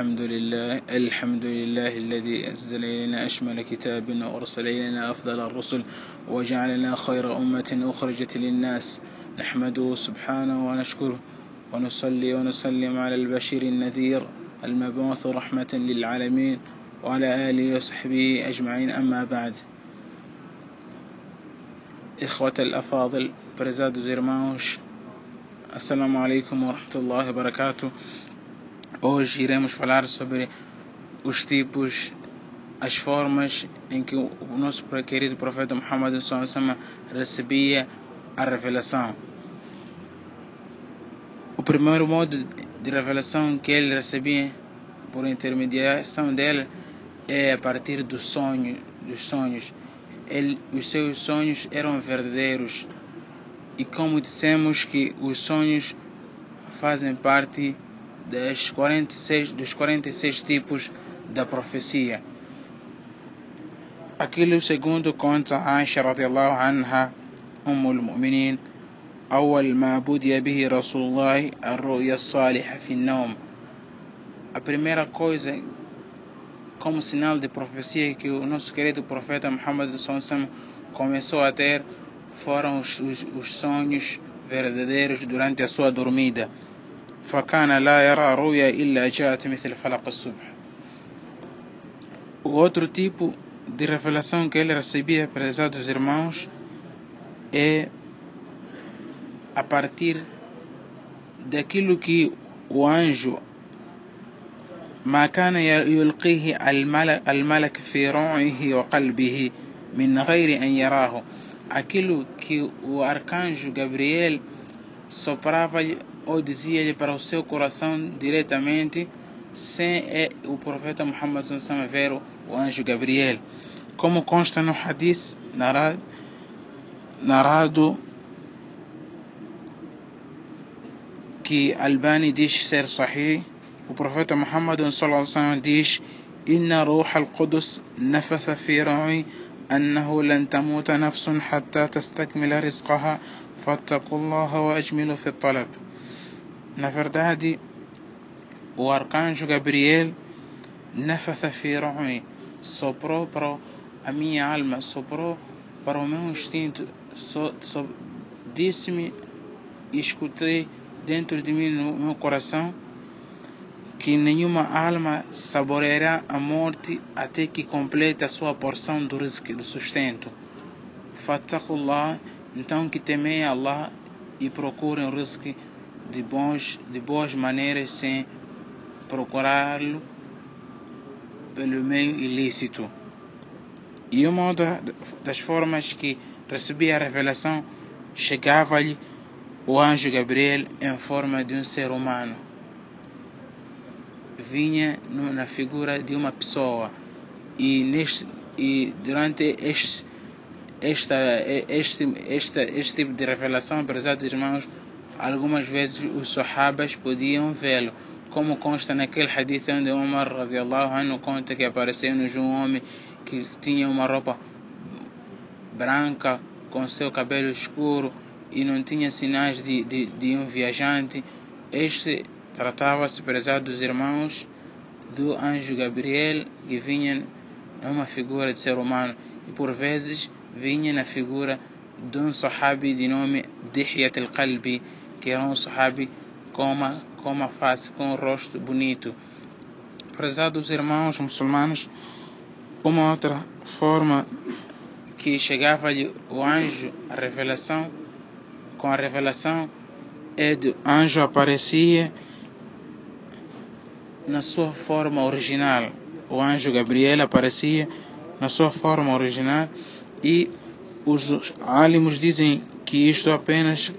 الحمد لله الحمد لله الذي أنزل إلينا أشمل كتاب وأرسل إلينا أفضل الرسل وجعلنا خير أمة أخرجت للناس. نحمده سبحانه ونشكره ونصلي ونسلم على البشير النذير المبعوث رحمة للعالمين وعلى آله وصحبه أجمعين. أما بعد إخوة الأفاضل irmãos Assalamu alaikum wa rahmatullahi wa barakatuh Hoje iremos falar sobre os tipos, as formas em que o nosso querido profeta Muhammad recebia a revelação. O primeiro modo de revelação que ele recebia por intermediação dele é a partir do sonho, dos sonhos. Ele, os seus sonhos eram verdadeiros. E como dissemos que os sonhos fazem parte das 46, dos 46 tipos da profecia. Aquilo segundo conta Aisha radiallahu anha, أم المؤمنين أول ما بدي به رسول الله الرؤيا الصالحة في النوم A primeira coisa como sinal de profecia que o nosso querido profeta Muhammad começou a ter foram os, os, os sonhos verdadeiros durante a sua dormida. فكان لا يرى رؤيا إلا جاءت مثل فلق الصبح outro tipo de revelação que ele recebia, prezados irmãos, é a partir daquilo que o anjo ما كان يلقيه الملك في روعه وقلبه من غير أن يراه aquilo que o arcanjo Gabriel soprava ou dizia-lhe para o seu coração diretamente, sem o profeta Muhammad sallallahu ver o anjo Gabriel. Como consta no hadith narrado, narrado que Albani diz ser sahih, o profeta Muhammad sallallahu diz: "Inna ruh al-Qudus nafatha fi ra'i أنه لن تموت نفس حتى تستكمل رزقها فاتقوا الله وأجملوا في الطلب Na verdade, o arcanjo Gabriel soprou para a minha alma, soprou para o meu instinto, so, so, disse-me e escutei dentro de mim, no meu coração, que nenhuma alma saboreará a morte até que complete a sua porção do rizq, do sustento. Fattakullah, então que temei Allah e procurem o rizq de, bons, de boas maneiras sem procurá-lo pelo meio ilícito. E uma das formas que recebia a revelação chegava-lhe o anjo Gabriel em forma de um ser humano. Vinha na figura de uma pessoa e, neste, e durante este, esta, este, este, este tipo de revelação, prezados irmãos, algumas vezes os sahabas podiam vê-lo, como consta naquele hadith onde Umar radiallahu anhu conta que apareceu-nos um homem que tinha uma roupa branca com seu cabelo escuro e não tinha sinais de, de, de um viajante. Este tratava-se, prezados irmãos, do anjo Gabriel que vinha numa figura de ser humano e por vezes vinha na figura de um sahabi de nome Dihyat al-Qalbi que era um sahabi com uma, com uma face, com um rosto bonito. Prezados irmãos muçulmanos, uma outra forma que chegava-lhe o anjo, a revelação, com a revelação, é do anjo aparecia na sua forma original. O anjo Gabriel aparecia na sua forma original e os álimos dizem que isto apenas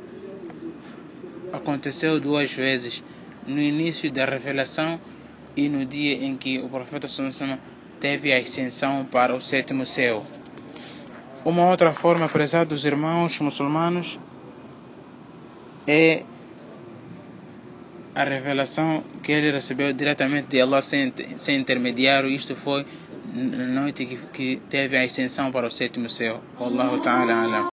aconteceu duas vezes, no início da revelação e no dia em que o profeta teve a ascensão para o sétimo céu. Uma outra forma, prezados irmãos muçulmanos, é a revelação que ele recebeu diretamente de Allah sem, sem intermediário. Isto foi na noite que, que teve a ascensão para o sétimo céu. Allahu Ta'ala.